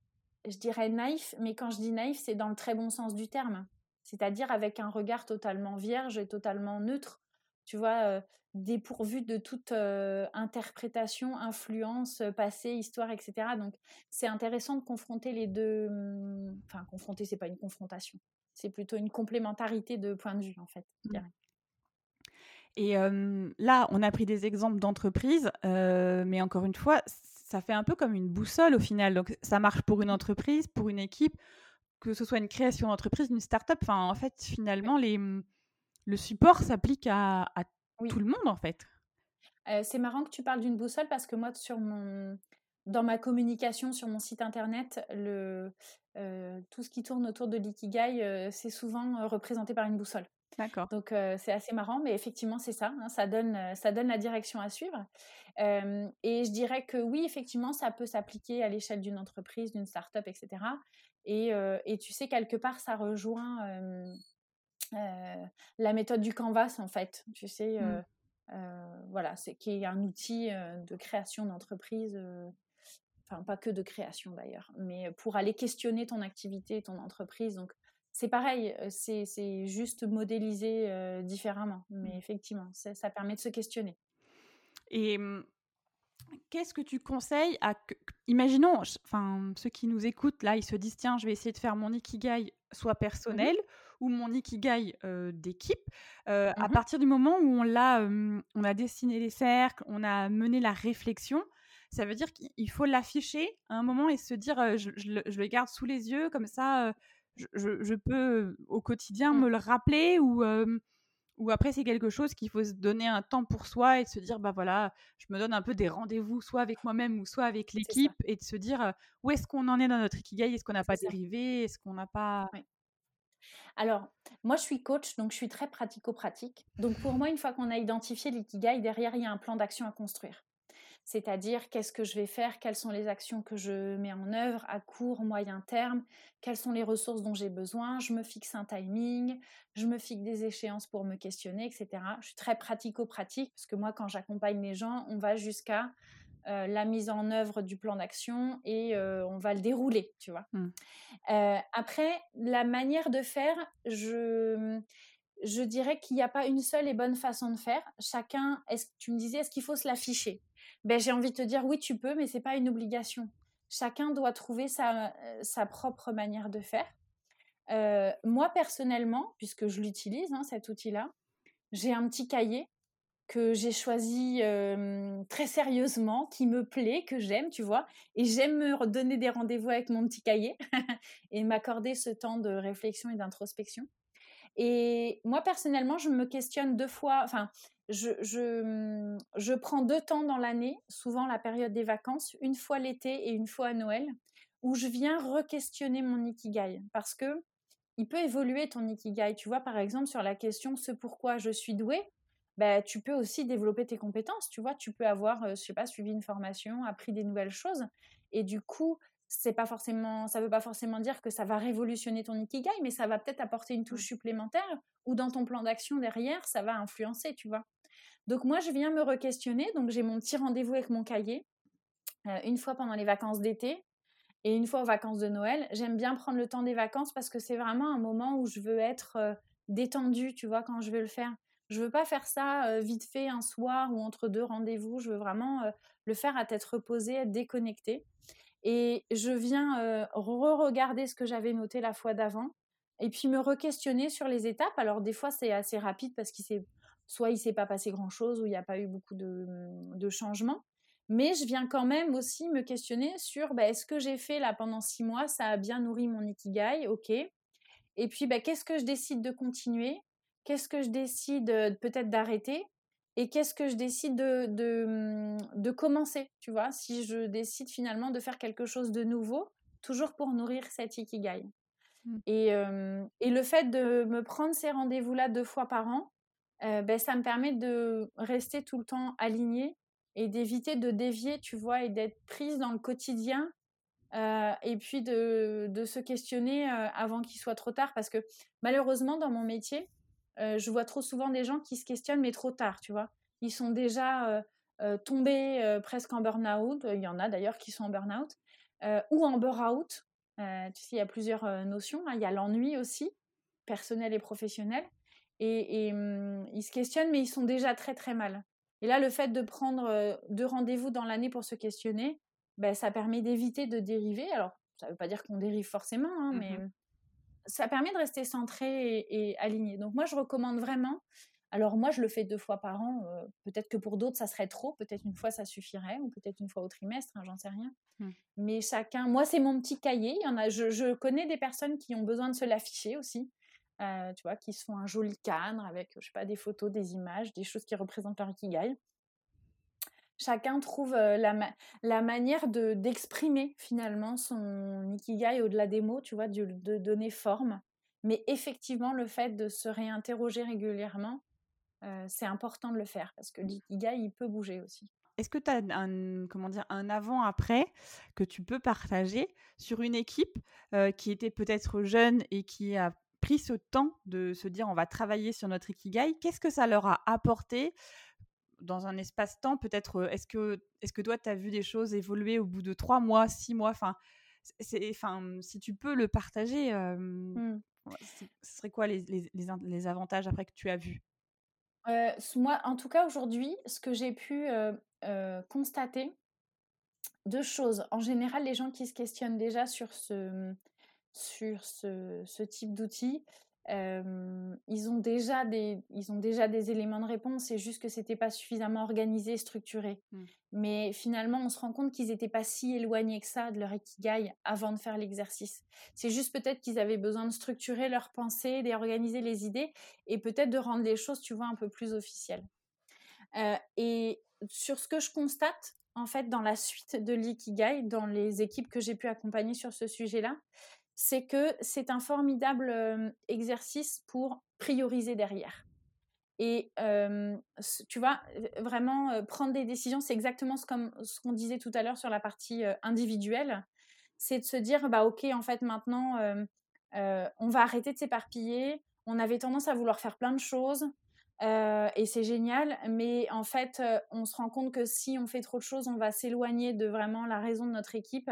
je dirais naïf, mais quand je dis naïf, c'est dans le très bon sens du terme, c'est-à-dire avec un regard totalement vierge et totalement neutre, tu vois, dépourvu de toute interprétation, influence, passé, histoire, etc. Donc c'est intéressant de confronter les deux. Mmh, enfin, confronter, c'est pas une confrontation c'est plutôt une complémentarité de points de vue, en fait. Mmh. Et là, on a pris des exemples d'entreprises, mais encore une fois, ça fait un peu comme une boussole au final. Donc, ça marche pour une entreprise, pour une équipe, que ce soit une création d'entreprise, une start-up. Enfin, en fait, finalement, les, mmh, le support s'applique à, tout le monde, en fait. c'est marrant que tu parles d'une boussole parce que moi, sur mon, dans ma communication sur mon site internet, le, euh, tout ce qui tourne autour de l'ikigai, euh, c'est souvent représenté par une boussole. D'accord. Donc c'est assez marrant, mais effectivement c'est ça, hein, ça, donne, ça donne la direction à suivre. et je dirais que oui, effectivement, ça peut s'appliquer à l'échelle d'une entreprise, d'une start-up, etc. Et, et, tu sais, quelque part, ça rejoint la méthode du canvas, en fait. Tu sais, mmh. voilà, c'est qui est un outil de création d'entreprise enfin pas que de création d'ailleurs, mais pour aller questionner ton activité, ton entreprise. Donc c'est pareil, c'est juste modélisé différemment, mais mmh. effectivement, ça permet de se questionner. Et mmh, qu'est-ce que tu conseilles à imaginons enfin ceux qui nous écoutent là ils se disent tiens je vais essayer de faire mon ikigai soit personnel ou mon ikigai d'équipe à partir du moment où on l'a on a dessiné les cercles on a mené la réflexion ça veut dire qu'il faut l'afficher à un moment et se dire je, le, garde sous les yeux, comme ça je, peux au quotidien mmh. me le rappeler ou, ou après c'est quelque chose qu'il faut se donner un temps pour soi et de se dire bah voilà, je me donne un peu des rendez-vous soit avec moi-même ou soit avec l'équipe et de se dire où est-ce qu'on en est dans notre ikigai, est-ce qu'on n'a pas dérivé, est-ce qu'on n'a pas. Alors, moi, je suis coach, donc je suis très pratico-pratique. Donc, pour moi, une fois qu'on a identifié l'ikigai, derrière, il y a un plan d'action à construire c'est-à-dire qu'est-ce que je vais faire, quelles sont les actions que je mets en œuvre à court, moyen terme, quelles sont les ressources dont j'ai besoin, je me fixe un timing, je me fixe des échéances pour me questionner, etc. Je suis très pratico-pratique parce que moi, quand j'accompagne les gens, on va jusqu'à euh, la mise en œuvre du plan d'action et euh, on va le dérouler, tu vois. Mmh. Euh, après, la manière de faire, je, je dirais qu'il n'y a pas une seule et bonne façon de faire. Chacun, est-ce tu me disais, est-ce qu'il faut se l'afficher? Ben, j'ai envie de te dire oui, tu peux, mais c'est pas une obligation. Chacun doit trouver sa, sa propre manière de faire. Moi, personnellement, puisque je l'utilise, hein, cet outil-là, j'ai un petit cahier que j'ai choisi très sérieusement, qui me plaît, que j'aime, tu vois. Et j'aime me donner des rendez-vous avec mon petit cahier et m'accorder ce temps de réflexion et d'introspection. Et moi, personnellement, je me questionne deux fois, enfin, je, mmh, je, prends deux temps dans l'année, souvent la période des vacances, une fois l'été et une fois à Noël, où je viens re-questionner mon ikigai. Parce que il peut évoluer ton ikigai. Tu vois, par exemple, sur la question ce pourquoi je suis douée, bah, tu peux aussi développer tes compétences. Tu vois, tu peux avoir, je sais pas, suivi une formation, appris des nouvelles choses. Et du coup, c'est pas forcément, ça veut pas forcément dire que ça va révolutionner ton ikigai, mais ça va peut-être apporter une touche mmh. supplémentaire ou dans ton plan d'action derrière, ça va influencer, tu vois? Donc moi, je viens me re-questionner. Donc j'ai mon petit rendez-vous avec mon cahier euh, une fois pendant les vacances d'été. et une fois aux vacances de Noël. J'aime bien prendre le temps des vacances parce que c'est vraiment un moment où je veux être détendue, tu vois, quand je vais le faire. Je veux pas faire ça vite fait un soir ou entre deux rendez-vous. Je veux vraiment le faire à tête reposée, être déconnectée. Et je viens re-regarder ce que j'avais noté la fois d'avant et puis me re-questionner sur les étapes. Alors des fois c'est assez rapide parce qu'il s'est soit il s'est pas passé grand chose ou il n'y a pas eu beaucoup de, de, changements. Mais je viens quand même aussi me questionner sur bah, est-ce que j'ai fait là pendant six mois, ça a bien nourri mon ikigai, ok. Et puis bah, qu'est-ce que je décide de continuer, qu'est-ce que je décide peut-être d'arrêter et qu'est-ce que je décide de, de, de, commencer, tu vois, si je décide finalement de faire quelque chose de nouveau, toujours pour nourrir cet ikigai. Mmh. Et, et, le fait de me prendre ces rendez-vous-là deux fois par an, ben, ça me permet de rester tout le temps alignée et d'éviter de dévier, tu vois, et d'être prise dans le quotidien. et puis de, de se questionner avant qu'il soit trop tard. Parce que malheureusement, dans mon métier, je vois trop souvent des gens qui se questionnent, mais trop tard, tu vois. Ils sont déjà tombés presque en burn-out. Il y en a d'ailleurs qui sont en burn-out. ou en burn-out. tu sais, il y a plusieurs notions. Hein. Il y a l'ennui aussi, personnel et professionnel. Et, mmh, ils se questionnent, mais ils sont déjà très très mal. Et là, le fait de prendre deux rendez-vous dans l'année pour se questionner, ben, ça permet d'éviter de dériver. Alors, ça ne veut pas dire qu'on dérive forcément, hein, mmh mais ça permet de rester centré et, aligné. Donc moi, je recommande vraiment. Alors moi, je le fais deux fois par an. peut-être que pour d'autres, ça serait trop. Peut-être une fois, ça suffirait, ou peut-être une fois au trimestre, hein, j'en sais rien. Mmh. Mais chacun, moi, c'est mon petit cahier. Il y en a, je, je, connais des personnes qui ont besoin de se l'afficher aussi. tu vois, qui se font un joli cadre avec, je sais pas, des photos, des images, des choses qui représentent leur ikigai chacun trouve la, la manière de, d'exprimer finalement son ikigai au-delà des mots, tu vois, de, donner forme. Mais effectivement, le fait de se réinterroger régulièrement, c'est important de le faire parce que l'ikigai, il peut bouger aussi. Est-ce que tu as un, comment dire, un avant-après que tu peux partager sur une équipe qui était peut-être jeune et qui a pris ce temps de se dire on va travailler sur notre ikigai? Qu'est-ce que ça leur a apporté dans un espace-temps, peut-être, est-ce que, est que toi, tu as vu des choses évoluer au bout de trois mois, six mois? Enfin, si tu peux le partager, mmh. ce serait quoi les, les, les, avantages après que tu as vu? Moi, en tout cas, aujourd'hui, ce que j'ai pu constater, deux choses. En général, les gens qui se questionnent déjà sur ce, sur ce, ce type d'outils, ils, ont déjà des, ils ont déjà des éléments de réponse, c'est juste que c'était pas suffisamment organisé, structuré. Mmh. Mais finalement, on se rend compte qu'ils n'étaient pas si éloignés que ça de leur ikigai avant de faire l'exercice. C'est juste peut-être qu'ils avaient besoin de structurer leurs pensées, d'organiser les idées et peut-être de rendre les choses, tu vois, un peu plus officielles. et sur ce que je constate, en fait, dans la suite de l'ikigai, dans les équipes que j'ai pu accompagner sur ce sujet-là, c'est que c'est un formidable exercice pour prioriser derrière. Et tu vois, vraiment prendre des décisions, c'est exactement ce qu'on disait tout à l'heure sur la partie individuelle. C'est de se dire, bah ok, en fait maintenant, on va arrêter de s'éparpiller. On avait tendance à vouloir faire plein de choses. et c'est génial, mais en fait, on se rend compte que si on fait trop de choses, on va s'éloigner de vraiment la raison de notre équipe.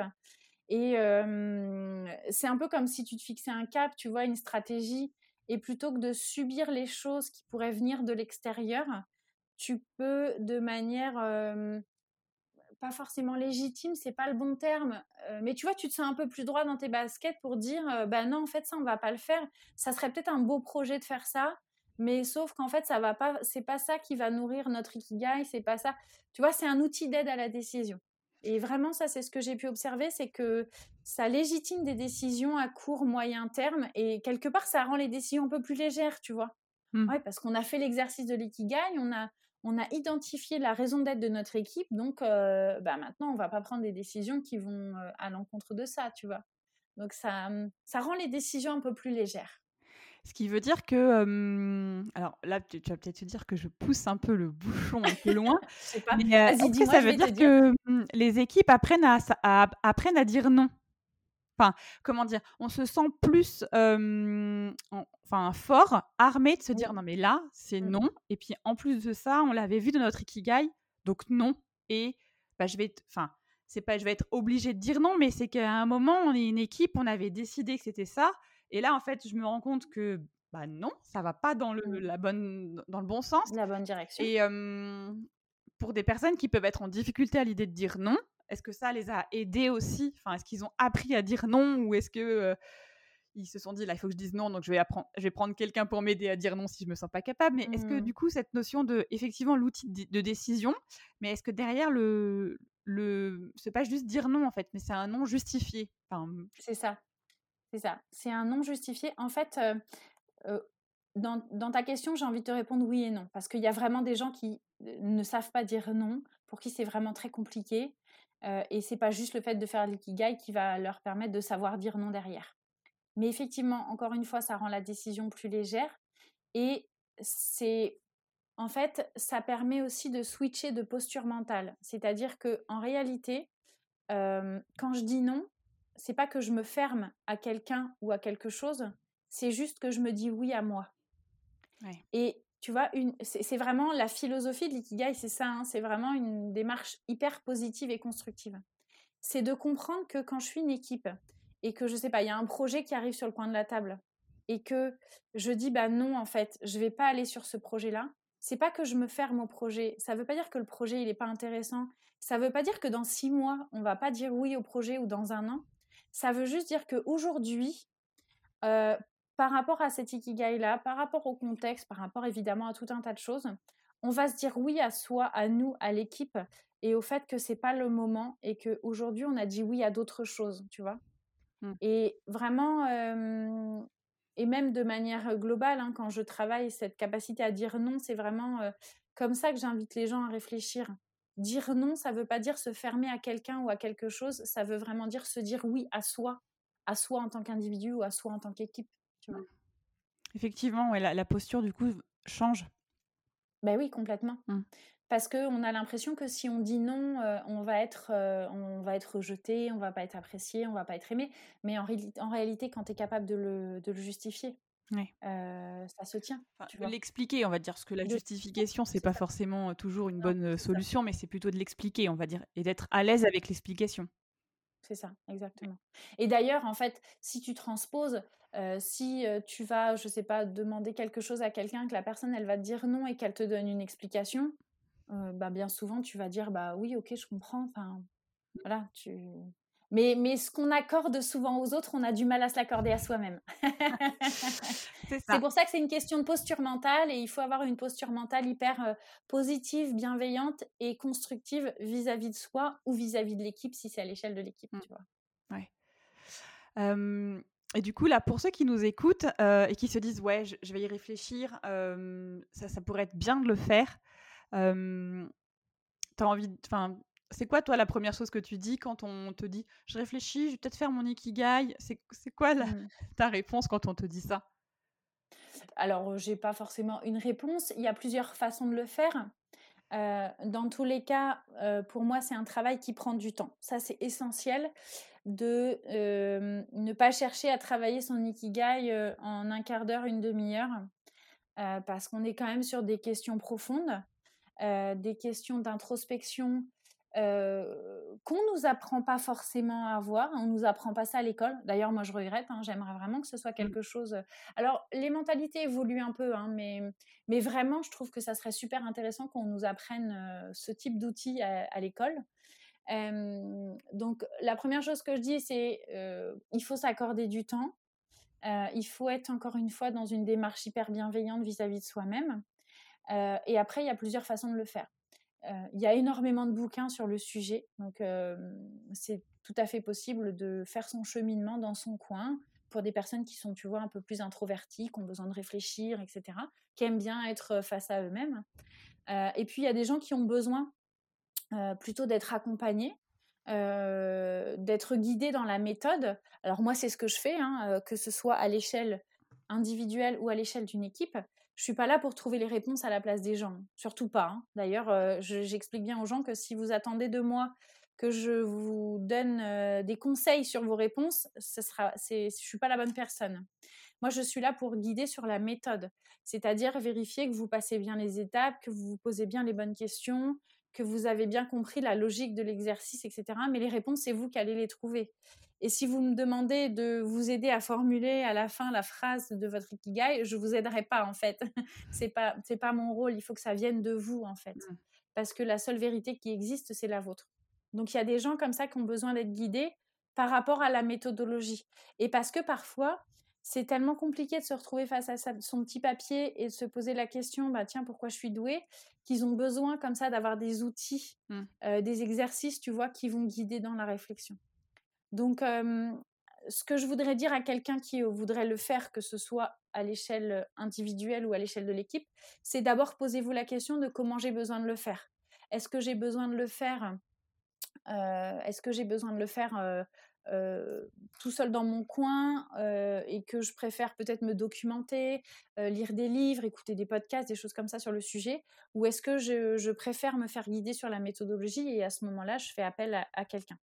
Et c'est un peu comme si tu te fixais un cap, tu vois, une stratégie, et plutôt que de subir les choses qui pourraient venir de l'extérieur, tu peux de manière pas forcément légitime, c'est pas le bon terme, mais tu vois, tu te sens un peu plus droit dans tes baskets pour dire, bah non, en fait, ça, on va pas le faire. Ça serait peut-être un beau projet de faire ça, mais sauf qu'en fait, ça va pas, c'est pas ça qui va nourrir notre ikigai, c'est pas ça. Tu vois, c'est un outil d'aide à la décision. Et vraiment, ça, c'est ce que j'ai pu observer, c'est que ça légitime des décisions à court, moyen terme, et quelque part, ça rend les décisions un peu plus légères, tu vois. Mmh. Ouais, parce qu'on a fait l'exercice de l'ikigai, on a, on a identifié la raison d'être de notre équipe, donc euh, bah maintenant, on va pas prendre des décisions qui vont euh, à l'encontre de ça, tu vois. Donc ça, ça rend les décisions un peu plus légères. Ce qui veut dire que, alors là, tu, vas peut-être te dire que je pousse un peu le bouchon un peu loin. Mais est-ce que ça veut dire, que les équipes apprennent à, apprennent à dire non Enfin, comment dire? On se sent plus, enfin, fort, armé de se dire non, mais là, c'est mmh. non. Et puis en plus de ça, on l'avait vu dans notre ikigai, donc non. Et bah, je vais, enfin, c'est pas je vais être obligée de dire non, mais c'est qu'à un moment, on est une équipe, on avait décidé que c'était ça. Et là, en fait, je me rends compte que bah non, ça va pas dans le, Mmh. la bonne, dans le bon sens. La bonne direction. Et pour des personnes qui peuvent être en difficulté à l'idée de dire non, est-ce que ça les a aidés aussi? Enfin, est-ce qu'ils ont appris à dire non ou est-ce que ils se sont dit là il faut que je dise non donc je vais apprendre je vais prendre quelqu'un pour m'aider à dire non si je me sens pas capable mais est-ce que Mmh. du coup cette notion de effectivement l'outil de, de décision mais est-ce que derrière le le c'est pas juste dire non en fait mais c'est un non justifié? Enfin, c'est ça c'est ça c'est un non justifié en fait euh, euh, dans, ta question j'ai envie de te répondre oui et non parce qu'il y a vraiment des gens qui ne savent pas dire non pour qui c'est vraiment très compliqué euh, et c'est pas juste le fait de faire l'ikigai qui va leur permettre de savoir dire non derrière mais effectivement, encore une fois, ça rend la décision plus légère. Et c'est en fait, ça permet aussi de switcher de posture mentale. C'est-à-dire que en réalité, euh, quand je dis non, c'est pas que je me ferme à quelqu'un ou à quelque chose, c'est juste que je me dis oui à moi. Ouais. Et tu vois, c'est vraiment la philosophie de l'ikigai, c'est ça, hein, c'est vraiment une démarche hyper positive et constructive. C'est de comprendre que quand je suis une équipe, et que je sais pas, il y a un projet qui arrive sur le coin de la table et que je dis bah non en fait, je vais pas aller sur ce projet-là. C'est pas que je me ferme au projet. Ça veut pas dire que le projet il est pas intéressant. Ça veut pas dire que dans six mois on va pas dire oui au projet ou dans un an. Ça veut juste dire que aujourd'hui, euh, par rapport à cet ikigai là, par rapport au contexte, par rapport évidemment à tout un tas de choses, on va se dire oui à soi, à nous, à l'équipe et au fait que c'est pas le moment et que aujourd'hui on a dit oui à d'autres choses, tu vois? Mmh. Et vraiment, euh, et même de manière globale, hein, quand je travaille, cette capacité à dire non, c'est vraiment euh, comme ça que j'invite les gens à réfléchir. Dire non, ça ne veut pas dire se fermer à quelqu'un ou à quelque chose, ça veut vraiment dire se dire oui à soi, à soi en tant qu'individu ou à soi en tant qu'équipe. Effectivement, ouais, la, la, posture du coup change. Ben oui, complètement. Mmh parce qu'on a l'impression que si on dit non, euh, on, va être, euh, on va être rejeté, on va pas être apprécié, on va pas être aimé. Mais en, en réalité, quand tu es capable de le, de le justifier, ouais. euh, ça se tient. Enfin, tu l'expliquer, on va dire, parce que la justification, c'est pas forcément toujours une bonne solution, mais c'est plutôt de l'expliquer, on va dire, et d'être à l'aise avec l'explication. C'est ça, exactement. Et d'ailleurs, en fait, si tu transposes, euh, si tu vas, je sais pas, demander quelque chose à quelqu'un, que la personne, elle va te dire non et qu'elle te donne une explication, euh, bah, bien souvent, tu vas dire bah oui, ok, je comprends. Enfin, voilà, tu. Mais, mais ce qu'on accorde souvent aux autres, on a du mal à se l'accorder à soi-même. c'est pour ça que c'est une question de posture mentale et il faut avoir une posture mentale hyper euh, positive, bienveillante et constructive vis-à-vis de soi ou vis-à-vis de l'équipe si c'est à l'échelle de l'équipe, mmh. tu vois. Ouais. et du coup, là, pour ceux qui nous écoutent euh, et qui se disent, ouais, je, je vais y réfléchir, ça, ça pourrait être bien de le faire. As envie, enfin, c'est quoi toi la première chose que tu dis quand on te dit je réfléchis, je vais peut-être faire mon ikigai C'est quoi la, mmh. ta réponse quand on te dit ça? Alors, j'ai pas forcément une réponse. Il y a plusieurs façons de le faire. Euh, dans tous les cas, euh, pour moi, c'est un travail qui prend du temps. Ça, c'est essentiel de euh, ne pas chercher à travailler son ikigai en un quart d'heure, une demi-heure, parce qu'on est quand même sur des questions profondes. Des questions d'introspection euh, qu'on nous apprend pas forcément à avoir. On nous apprend pas ça à l'école. D'ailleurs, moi, je regrette. Hein, J'aimerais vraiment que ce soit mmh. quelque chose. Euh, alors, les mentalités évoluent un peu, hein, mais, mais vraiment, je trouve que ça serait super intéressant qu'on nous apprenne ce type d'outils à, à l'école. Euh, donc, la première chose que je dis, c'est euh, il faut s'accorder du temps. Euh, il faut être encore une fois dans une démarche hyper bienveillante vis-à-vis -vis de soi-même. Euh, et après, il y a plusieurs façons de le faire. Euh, il y a énormément de bouquins sur le sujet, donc euh, c'est tout à fait possible de faire son cheminement dans son coin pour des personnes qui sont, tu vois, un peu plus introverties, qui ont besoin de réfléchir, etc., qui aiment bien être face à eux-mêmes. et puis, il y a des gens qui ont besoin plutôt d'être accompagnés, d'être guidés dans la méthode. Alors moi, c'est ce que je fais, hein, que ce soit à l'échelle individuelle ou à l'échelle d'une équipe je suis pas là pour trouver les réponses à la place des gens, surtout pas. Hein. D'ailleurs, euh, j'explique bien aux gens que si vous attendez de moi que je vous donne euh, des conseils sur vos réponses, ce sera, je suis pas la bonne personne. Moi, je suis là pour guider sur la méthode, c'est-à-dire vérifier que vous passez bien les étapes, que vous vous posez bien les bonnes questions, que vous avez bien compris la logique de l'exercice, etc. Mais les réponses, c'est vous qui allez les trouver. Et si vous me demandez de vous aider à formuler à la fin la phrase de votre ikigai, je vous aiderai pas en fait. c'est pas c'est pas mon rôle. Il faut que ça vienne de vous en fait, mmh. parce que la seule vérité qui existe, c'est la vôtre. Donc il y a des gens comme ça qui ont besoin d'être guidés par rapport à la méthodologie. Et parce que parfois, c'est tellement compliqué de se retrouver face à son petit papier et de se poser la question, bah tiens, pourquoi je suis douée, qu'ils ont besoin comme ça d'avoir des outils, mmh. euh, des exercices, tu vois, qui vont guider dans la réflexion. Donc, ce que je voudrais dire à quelqu'un qui voudrait le faire, que ce soit à l'échelle individuelle ou à l'échelle de l'équipe, c'est d'abord posez-vous la question de comment j'ai besoin de le faire. Est-ce que j'ai besoin de le faire Est-ce que j'ai besoin de le faire tout seul dans mon coin et que je préfère peut-être me documenter, lire des livres, écouter des podcasts, des choses comme ça sur le sujet, ou est-ce que je, préfère me faire guider sur la méthodologie et à ce moment-là, je fais appel à quelqu'un?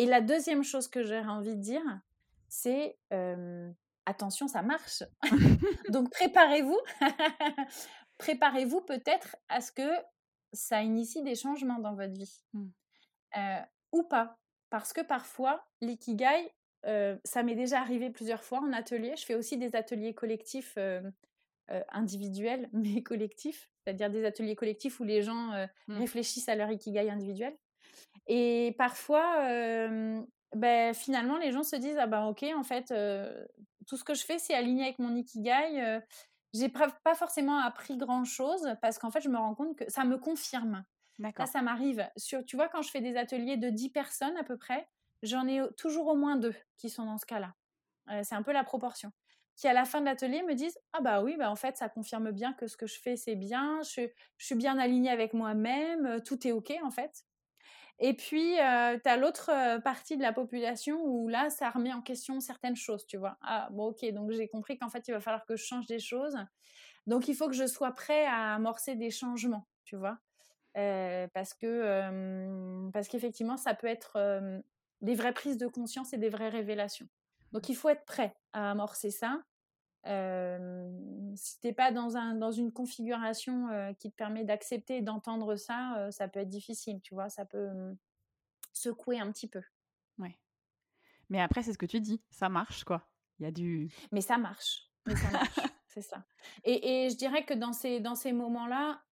Et la deuxième chose que j'aurais envie de dire, c'est attention, ça marche. Donc préparez-vous. préparez-vous peut-être à ce que ça initie des changements dans votre vie. Mmh. ou pas. Parce que parfois, l'ikigai, ça m'est déjà arrivé plusieurs fois en atelier. Je fais aussi des ateliers collectifs individuels, mais collectifs, c'est-à-dire des ateliers collectifs où les gens mmh. réfléchissent à leur ikigai individuel. Et parfois, ben, finalement, les gens se disent Ah ben ok, en fait, tout ce que je fais, c'est aligné avec mon ikigai. j'ai pas forcément appris grand chose parce qu'en fait, je me rends compte que ça me confirme. Là, ça m'arrive. Tu vois, quand je fais des ateliers de 10 personnes à peu près, j'en ai toujours au moins deux qui sont dans ce cas-là. c'est un peu la proportion. Qui à la fin de l'atelier me disent Ah bah oui, bah en fait, ça confirme bien que ce que je fais, c'est bien, je, je suis bien alignée avec moi-même, tout est OK en fait. Et puis, euh, tu as l'autre euh, partie de la population où là, ça remet en question certaines choses, tu vois. Ah, bon, ok, donc j'ai compris qu'en fait, il va falloir que je change des choses. Donc, il faut que je sois prêt à amorcer des changements, tu vois. Euh, parce que parce qu'effectivement, ça peut être des vraies prises de conscience et des vraies révélations. Donc, il faut être prêt à amorcer ça. Si t'es pas dans, un, dans une configuration qui te permet d'accepter et d'entendre ça, ça peut être difficile, tu vois, ça peut secouer un petit peu. Ouais. Mais après, c'est ce que tu dis, ça marche, quoi. Il y a du... Mais ça marche, mais ça marche, c'est ça. Et, et, je dirais que dans ces, dans ces moments-là,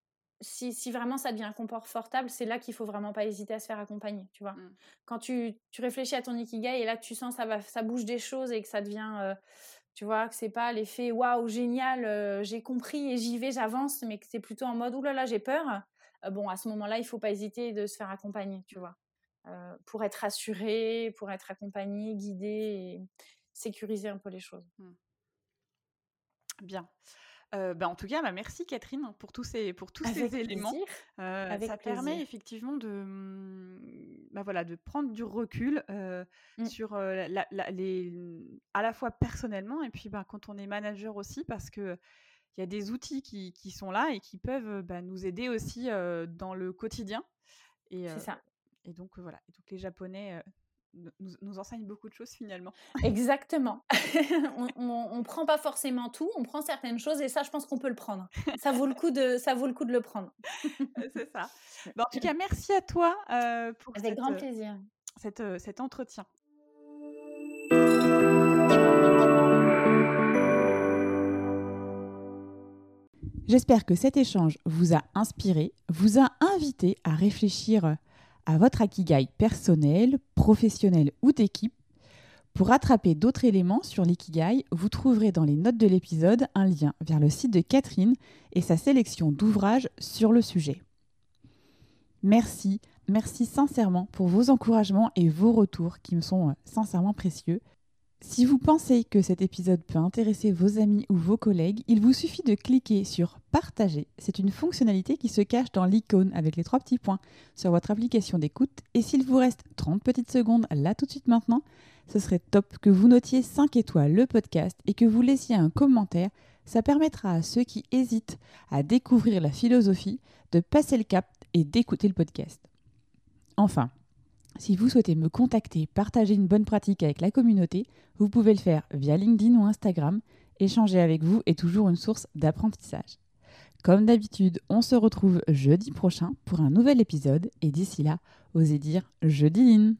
si, si, vraiment ça devient confortable, c'est là qu'il faut vraiment pas hésiter à se faire accompagner, tu vois. Mmh. Quand tu, tu, réfléchis à ton ikigai et là tu sens ça va ça bouge des choses et que ça devient tu vois, que c'est pas l'effet waouh, génial, euh, j'ai compris et j'y vais, j'avance, mais que c'est plutôt en mode oulala, j'ai peur. Euh, bon, à ce moment-là, il faut pas hésiter de se faire accompagner, tu vois, euh, pour être assuré, pour être accompagné, guidé et sécuriser un peu les choses. Mmh. Bien. Bah, en tout cas, bah, merci Catherine pour tous ces, pour tous ces éléments. ça permet effectivement de, mmh, bah, voilà, de prendre du recul mmh. sur la, les, à la fois personnellement et puis bah, quand on est manager aussi parce que il y a des outils qui, qui, sont là et qui peuvent nous aider aussi dans le quotidien. C'est ça. Et donc voilà. Et donc les Japonais nous, nous, enseigne beaucoup de choses finalement. Exactement. on ne prend pas forcément tout, on prend certaines choses et ça, je pense qu'on peut le prendre. Ça vaut le coup de, ça vaut le, coup de le prendre. C'est ça. en tout cas, merci à toi euh, pour Avec grand plaisir. Cette, euh, cet entretien. J'espère que cet échange vous a inspiré, vous a invité à réfléchir à votre Akigai personnel, professionnel ou d'équipe. Pour rattraper d'autres éléments sur l'Ikigai, vous trouverez dans les notes de l'épisode un lien vers le site de Catherine et sa sélection d'ouvrages sur le sujet. Merci, merci sincèrement pour vos encouragements et vos retours qui me sont euh, sincèrement précieux. Si vous pensez que cet épisode peut intéresser vos amis ou vos collègues, il vous suffit de cliquer sur Partager. C'est une fonctionnalité qui se cache dans l'icône avec les trois petits points sur votre application d'écoute. Et s'il vous reste 30 petites secondes là tout de suite maintenant, ce serait top que vous notiez 5 étoiles le podcast et que vous laissiez un commentaire. Ça permettra à ceux qui hésitent à découvrir la philosophie de passer le cap et d'écouter le podcast. Enfin, si vous souhaitez me contacter, partager une bonne pratique avec la communauté, vous pouvez le faire via LinkedIn ou Instagram. Échanger avec vous est toujours une source d'apprentissage. Comme d'habitude, on se retrouve jeudi prochain pour un nouvel épisode et d'ici là, osez dire jeudi